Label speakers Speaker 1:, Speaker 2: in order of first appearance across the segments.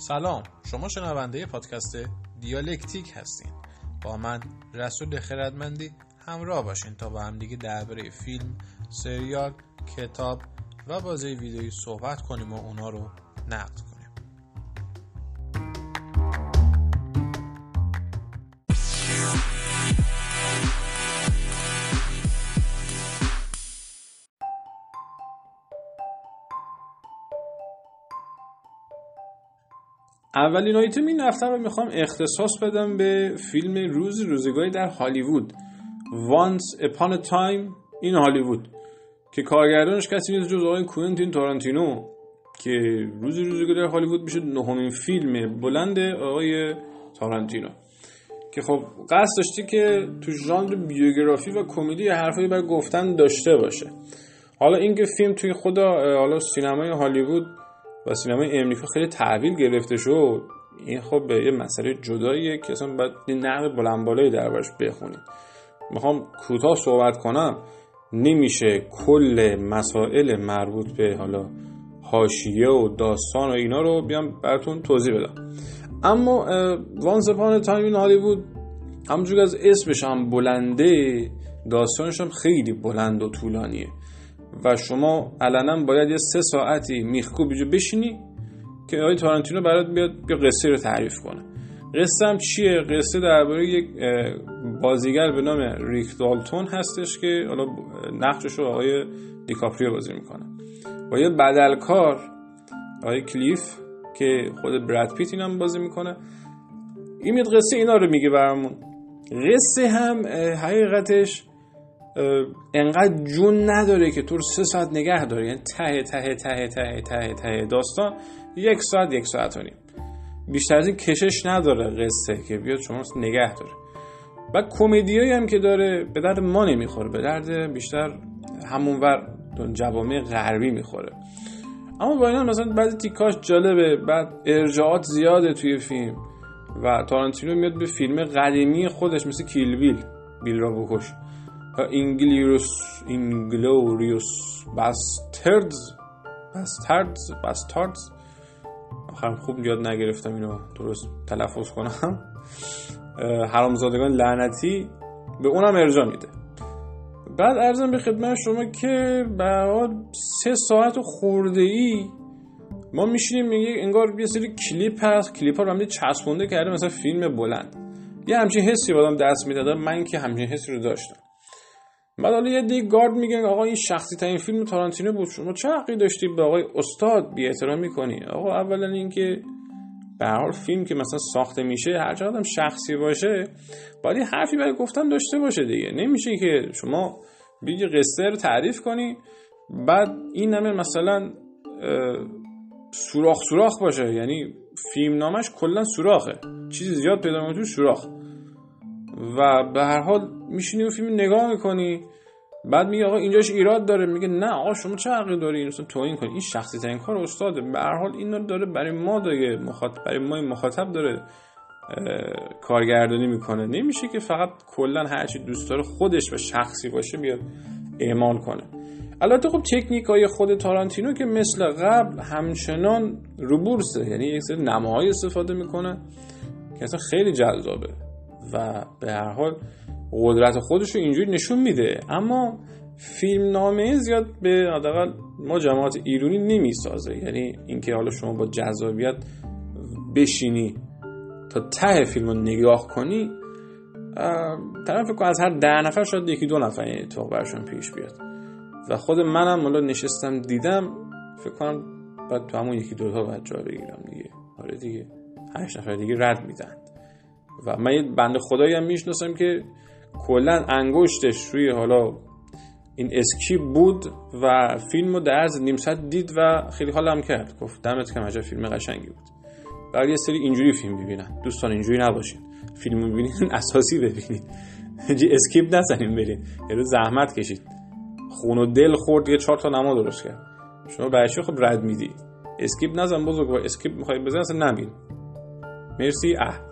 Speaker 1: سلام شما شنونده پادکست دیالکتیک هستین. با من رسول خردمندی همراه باشین تا با هم دیگه درباره فیلم، سریال، کتاب و بازی ویدیویی صحبت کنیم و اونا رو نقد
Speaker 2: اولین آیتم این هفته رو می‌خوام اختصاص بدم به فیلم روز روزگاری در هالیوود. Once Upon a Time این هالیوود که کارگردانش کسی نیست جز آقای کوینتین تارانتینو که روز روزگاری در هالیوود میشه نهمین فیلم بلند آقای تارانتینو. که خب قصد داشتی که تو ژانر بیوگرافی و کمدی حرفایی بر گفتن داشته باشه. حالا اینکه فیلم توی خدا حالا سینمای هالیوود و سینمای امریکا خیلی تحویل گرفته شد. این خب به یه مسئله جداییه که اصلا باید یه نقد بلند بالایی دربارش بخونید می‌خوام کوتاه صحبت کنم. نمیشه کل مسائل مربوط به حالا حاشیه و داستان و اینا رو بیام براتون توضیح بدم. اما Once Upon a Time in Hollywood همونجور از اسمش هم بلنده داستانش هم خیلی بلند و طولانیه. و شما علنا باید یه سه ساعتی میخکوب اینجا بشینی که آقای تارانتینو برات بیاد بیا قصه رو تعریف کنه. قصه هم چیه؟ قصه درباره یک بازیگر به نام ریک دالتون هستش که حالا نقشش رو آقای دیکاپریو بازی می‌کنه. با یه بدلکار آقای کلیف که خود براد پیت اینم بازی می‌کنه. این میاد قصه اینا رو میگه برامون. قصه هم حقیقتش انقدر جون نداره که تو سه ساعت نگه داره. یعنی ته ته ته ته ته ته داستان یک ساعت یک ساعت و نیم. بیشتر از این کشش نداره قصه که بیاد شما نگه داره. و کمدیایی هم که داره به درد ما نمی‌خوره. به درد بیشتر همونور جوامع غربی می‌خوره. اما با اینا مثلا بعضی تیکاش جالبه. بعد ارجاعات زیاده توی فیلم. و تارانتینو میاد به فیلم قدیمی خودش مثل کیلویل بیل را بکش. انگلیروس انگلوریوس باستردز باستردز باستردز آخرم خوب یاد نگرفتم اینو درست تلفظ کنم. حرامزادگان لعنتی به اونم ارجا میده. بعد ارزم به خدمت شما که بعد سه ساعت خورده ای ما میشینیم میگه انگار یه سری کلیپ هست. کلیپ ها رو هم چسبونده کرده مثلا فیلم بلند. یه همچین حسی بادم دست می‌داده من که همچین حسی رو داشتم. بعد حالا یه دیگه گارد میگن آقا این شخصی ترین فیلم تارانتینو بود شما چه حقی داشتی به آقای استاد بی احترام می‌کنی آقا اولا اینکه به هر فیلم که مثلا ساخته میشه هر چقدر شخصی باشه باید یه حرفی برای گفتن داشته باشه دیگه. نمیشه که شما بیگی قصه رو تعریف کنی بعد این همه مثلا سوراخ سوراخ باشه. یعنی فیلم نامش کلا سوراخه. چیزی زیاد پیدا تو سوراخ. و به هر حال میشینی و فیلم نگاه می‌کنی. بعد میگه آقا اینجاش ایراد داره. میگه نه آقا شما چه حقی داری؟ این توهین کنی این شخصی ترین کار استاده. به هر حال این داره برای ما دیگه مخاطب برای ما مخاطب داره کارگردانی می‌کنه. نمیشه که فقط کلا هرچی دوست داره خودش و شخصی باشه بیاد اعمال کنه. البته خب تکنیک های خود تارانتینو که مثل قبل همچنان رو بورسه. یعنی یک سری نماهای استفاده می‌کنه که اصلا خیلی جذابه. و به هر حال قدرت خودش رو اینجوری نشون میده. اما فیلم نامه زیاد به حداقل ما جماعت ایرونی نمی‌سازه. یعنی اینکه حالا شما با جذابیت بشینی تا ته فیلم رو نگاه کنی طرف که از هر ده نفر شاید یکی دو نفر این اتفاق برشون پیش بیاد. و خود منم حالا نشستم دیدم فکر کنم بعد تو همون یکی دوتا باید جا بگیرم دیگه. آره دیگه. هشت نفر دیگه رد میدن. و من یه بند خدایی هم می‌شناسم که کلا انگشتش روی حالا این اسکیپ بود و فیلم رو در نیم ساعت دید و خیلی حالم کرد. گفت دمت کم عجب فیلم قشنگی بود. بعد یه سری اینجوری فیلم ببینن دوستان اینجوری نباشین. فیلم ببینید اساسی ببینید هی skip نزنین برین. یه زحمت کشید. خون و دل خورد یه چهار تا نما درست کرد. شما برشی خب رد میدی؟ skip نزن بزرگ با skip می‌خوای بزن اصلا نبین. مرسی اه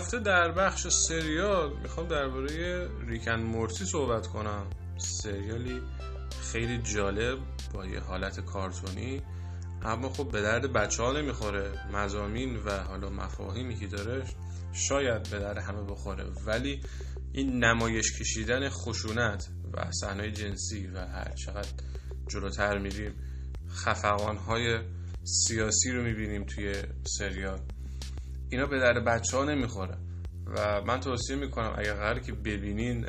Speaker 1: هفته در بخش سریال می‌خوام درباره ریکن مورتی صحبت کنم. سریالی خیلی جالب با یه حالت کارتونی اما خب به درد بچه ها نمی‌خوره. مزامین و حالا مفاهیمی که داره شاید به درد همه بخوره. ولی این نمایش کشیدن خشونت و صحنه جنسی و هر چقدر جلوتر میریم خفقان های سیاسی رو می‌بینیم توی سریال. اینا به در بچه ها نمی‌خوره. و من توصیه می‌کنم اگر قرار که ببینین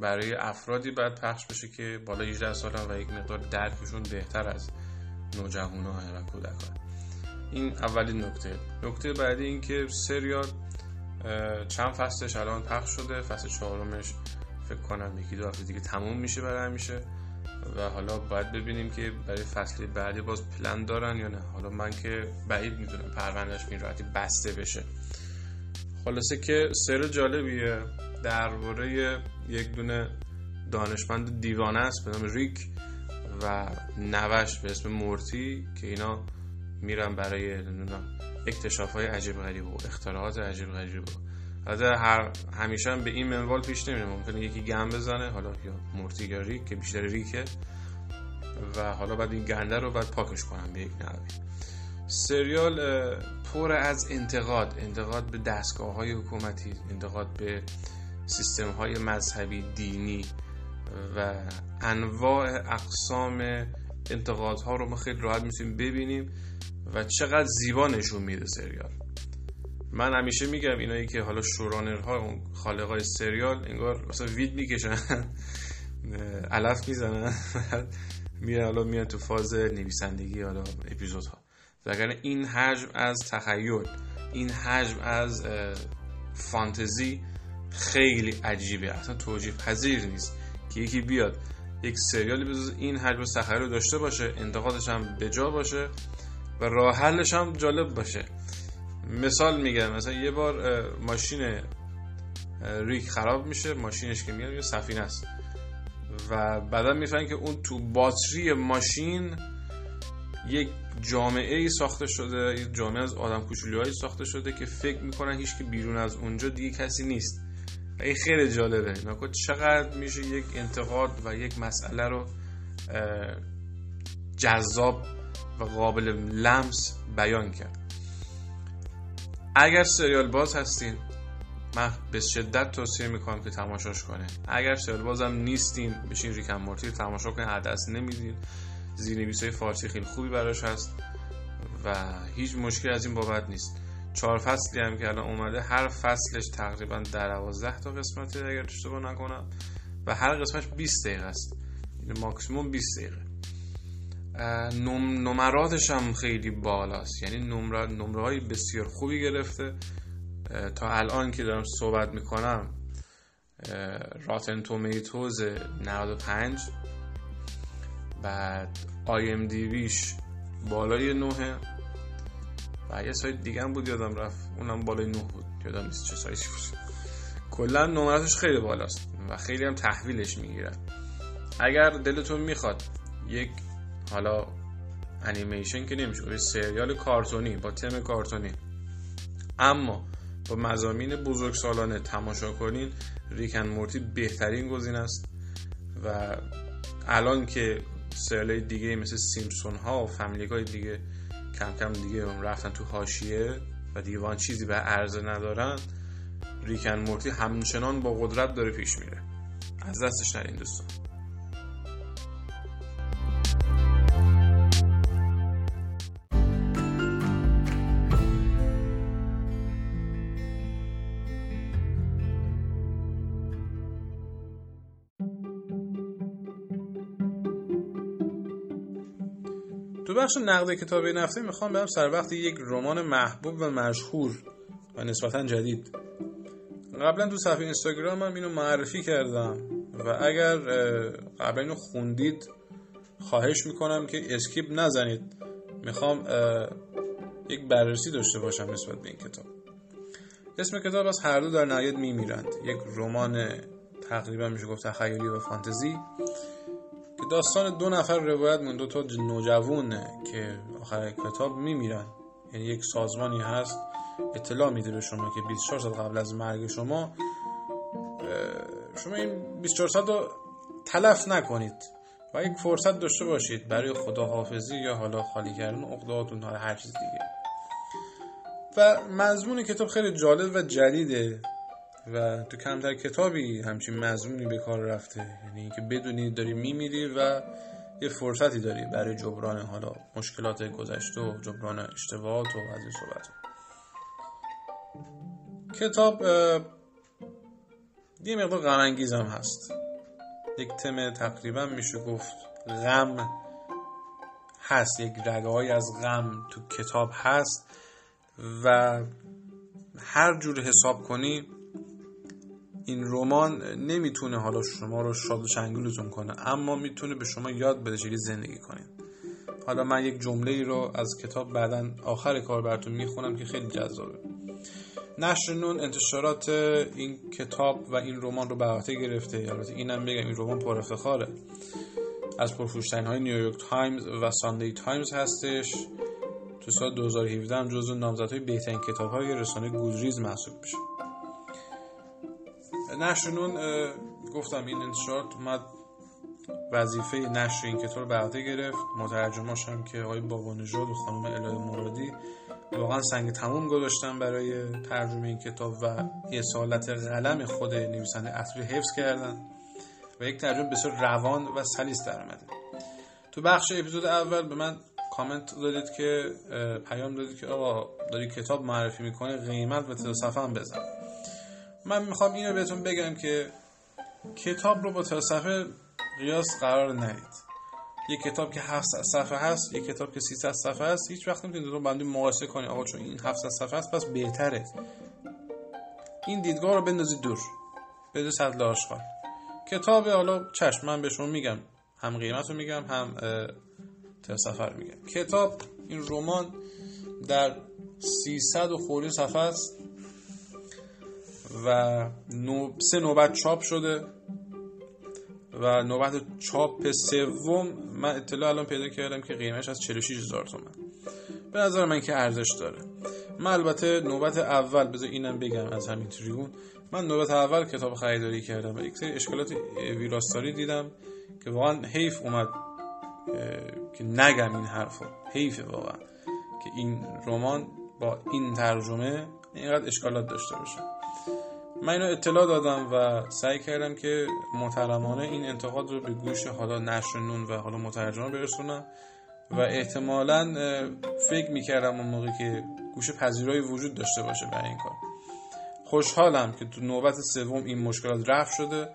Speaker 1: برای افرادی باید پخش بشه که بالا 18 سال و یک مقدار درکشون بهتر از نوجوان و کودکان این اولین نکته. نکته بعدی این که سریال چند فصلش الان پخش شده. فصل چهارمش فکر کنم یکی دو هفته دیگه تموم میشه برای همیشه. و حالا باید ببینیم که برای فصل بعدی باز پلن دارن یا نه. حالا من که بعید می‌دونم پروندهش این راحتی بسته بشه. خلاصه که سر جالبیه. درباره یک دونه دانشمند دیوانه است به نام ریک و نوش به اسم مورتی که اینا میرن برای اکتشاف های عجیب غریب و اختراعات عجیب غریب و هر همیشه هم به این منوال پیش نمیره ممکنه یکی گم بزنه حالا یا مورتی یا ریک که بیشتر ریکه. و حالا بعد این گنده رو باید پاکش کنم به یک نوی سریال پر از انتقاد. انتقاد به دستگاه های حکومتی انتقاد به سیستم های مذهبی دینی و انواع اقسام انتقادها رو ما خیلی راحت می‌تونیم ببینیم و چقدر زیبا نشون میده سریال. من همیشه میگم اینایی که حالا شورانرها اون خالقای سریال انگار مثلا وید می‌کشن علف می‌زنن میره حالا میاد تو فاز نویسندگی حالا اپیزودها. وگرنه این حجم از تخیل این حجم از فانتزی خیلی عجیبه. اصلا توجیه پذیر نیست که یکی بیاد یک سریالی بزرگ این حجم تخیل رو داشته باشه انتقادش هم بجا باشه و راه حلش هم جالب باشه. مثال میگم مثلا یه بار ماشین ریک خراب میشه ماشینش که میاد یه سفینه است. و بعدا می‌فهمن که اون تو باتری ماشین یک جامعه ای ساخته شده یک جامعه از آدم کوچولیایی ساخته شده که فکر می‌کنن هیچ که بیرون از اونجا دیگه کسی نیست. و این خیلی جالبه. نکن چقدر میشه یک انتقاد و یک مسئله رو جذاب و قابل لمس بیان کرد. اگر سریال باز هستین من به شدت توصیه می‌کنم که تماشاش کنه اگر سریال بازم نیستین بشین ریکن مورتی تماشا کنین دست نمیدین. زیرنویس های فارسی خیلی خوبی براش هست و هیچ مشکل از این بابت نیست. چهار فصلی هم که الان اومده هر فصلش تقریبا در 12 تا قسمته اگر اشتباه نکنم. و هر قسمتش 20 دقیقه است. یعنی ماکسیموم 20 دقیقه. نمراتش هم خیلی بالاست. یعنی نمره, نمره های بسیار خوبی گرفته. تا الان که دارم صحبت می‌کنم راتن تومیتوز 95 بعد آی ام دی ویش بالای 9 و یه سایت دیگه هم بود یادم رفت. اونم بالای 9 بود. یادم نیست چه سایتی بود. کلا نمراتش خیلی بالاست و خیلی هم تحویلش می‌گیرن اگر دلتون می‌خواد یک حالا انیمیشن که نمیشه سریال کارتونی با تم کارتونی. اما با مزامین بزرگ سالانه تماشا کنین ریکن مورتی بهترین گزینه است و الان که سریال دیگه مثل سیمپسون ها و فامیلی های دیگه کم کم دیگه رفتن تو حاشیه و دیوان چیزی به عرضه ندارن ریکن مورتی همچنان با قدرت داره پیش میره. از دستش نرین دوستان. بخش نقد کتاب این هفته می‌خوام برم سر وقت یک رمان محبوب و مشهور و نسبتا جدید. قبلا تو صفحه اینستاگرام هم اینو معرفی کردم و اگر قبلا اینو خوندید خواهش می‌کنم که اسکیپ نزنید. می‌خوام یک بررسی داشته باشم نسبت به این کتاب. اسم کتاب از هر دو در نهایت میمیرند. یک رمان تقریبا میشه گفت تخیلی و فانتزی. داستان دو نفر روایت من دو تا نوجوونه که آخر کتاب میمیرن. یعنی یک سازمانی هست اطلاع میده به شما که 24 ساعت قبل از مرگ شما شما این 24 ساعت رو تلف نکنید و یک فرصت داشته باشید برای خداحافظی یا حالا خالی کردن عقدهاتون هر چیز دیگه. و مضمون کتاب خیلی جالب و جدیده. و تو کمتر کتابی همچین مضمونی به کار رفته. یعنی اینکه بدونی داری میمیری و یه فرصتی داری برای جبران حالا مشکلات گذشته و جبران اشتباهات و از این صحبت کتاب یه مقدار غم هم هست. یک تم تقریبا میشه گفت غم هست. یک رگه از غم تو کتاب هست و هر جور حساب کنی این رمان نمی‌تونه حالا شما رو شاد و شنگولتون کنه اما می‌تونه به شما یاد بده چجوری زندگی کنید حالا من یک جمله ای رو از کتاب بعدا آخر کار براتون می‌خونم که خیلی جذابه. نشر نون انتشارات این کتاب و این رمان رو به عهده گرفته. البته اینم بگم این رمان پر افتخاره. از پرفروشترین های نیویورک تایمز و ساندی تایمز هستش. تو سال 2017 هم جزو نامزدهای بهترین کتاب های رسانه Goodreads محسوب میشه. نشر نون گفتم این انتشارات اومد وظیفه نشر این کتاب به عهده گرفت. مترجماش هم که آقای بابا نژاد و خانم الهه مرادی واقعا سنگ تموم گذاشتن برای ترجمه این کتاب و اصالت قلم خود نویسنده اصلی حفظ کردن و یک ترجمه بسیار روان و سلیس در آمده تو بخش اپیزود اول به من کامنت دادید که پیام دادید که آقا داری کتاب معرفی می‌کنه قیمت و تعداد صفحه هم بزن. من می‌خوام اینو بهتون بگم که کتاب رو با صفحه قیاس قرار ندید. یک کتاب که 700 صفحه هست یک کتاب که 300 صفحه هست هیچ وقت نمی‌تونید دو بندی مقایسه کنید. آقا چون این 700 صفحه است پس بهتره. این دیدگاه رو بندازید دور. بده سطل آشغال. کتاب حالا چشم من به شما میگم. هم قیمت رو میگم هم تا سفر میگم. کتاب این رمان در 300 و خوری صفحه است و نو... سه نوبت چاپ شده و نوبت چاپ سوم من اطلاع الان پیدا کردم که قیمتش از 46 هزار تومن. به نظر من که ارزش داره. من البته نوبت اول بذار اینم بگم از همین تریبون من نوبت اول کتاب خریداری کردم و یک سری اشکالات ویراستاری دیدم که واقعا حیف اومد که نگم این حرفو. حیفه واقعا که این رمان با این ترجمه اینقدر اشکالات داشته باشه. من اینو اطلاع دادم و سعی کردم که محترمانه این انتقاد رو به گوش حالا نشر نون و حالا مترجم برسونم و احتمالا فکر می‌کردم اون موقع که گوش پذیرایی وجود داشته باشه برای این کار. خوشحالم که تو نوبت سوم این مشکلات رفت شده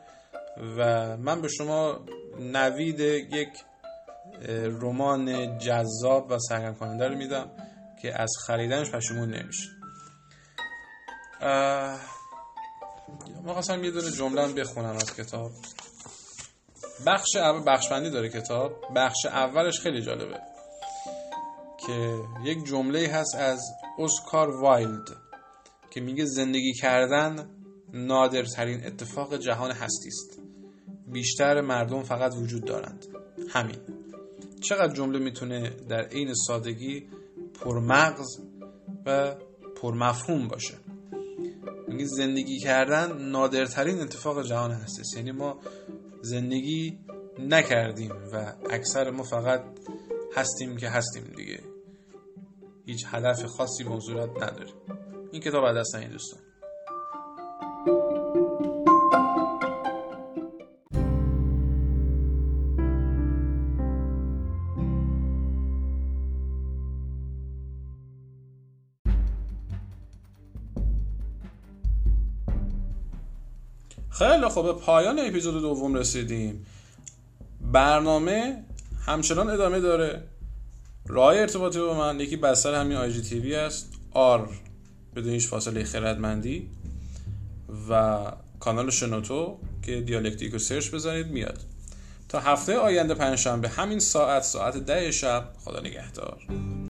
Speaker 1: و من به شما نوید یک رمان جذاب و سرگرم کننده رو میدم که از خریدنش پشیمون نمیشه. ما خواستم یه دونه جمله بخونم از کتاب. بخش اول بخش بندی داره کتاب. بخش اولش خیلی جالبه که یک جمله هست از اسکار وایلد که میگه زندگی کردن نادرترین اتفاق جهان هستی است. بیشتر مردم فقط وجود دارند. همین. چقدر جمله می‌تونه در عین سادگی پرمغز و پرمفهوم باشه؟ میگه زندگی کردن نادرترین اتفاق جهان هست یعنی ما زندگی نکردیم و اکثر ما فقط هستیم که هستیم دیگه. هیچ هدف خاصی به صورت نداریم. این کتاب از دست این دوستان. خیلی خوب. پایان اپیزود دوم رسیدیم. برنامه همچنان ادامه داره. راه ارتباطی با من یکی بستر همین IGTV است. آر بدون هیچ فاصله خردمندی. و کانال شنوتو که دیالکتیک رو سرچ بزنید میاد. تا هفته آینده پنجشنبه همین ساعت ساعت ده شب. خدا نگهدار.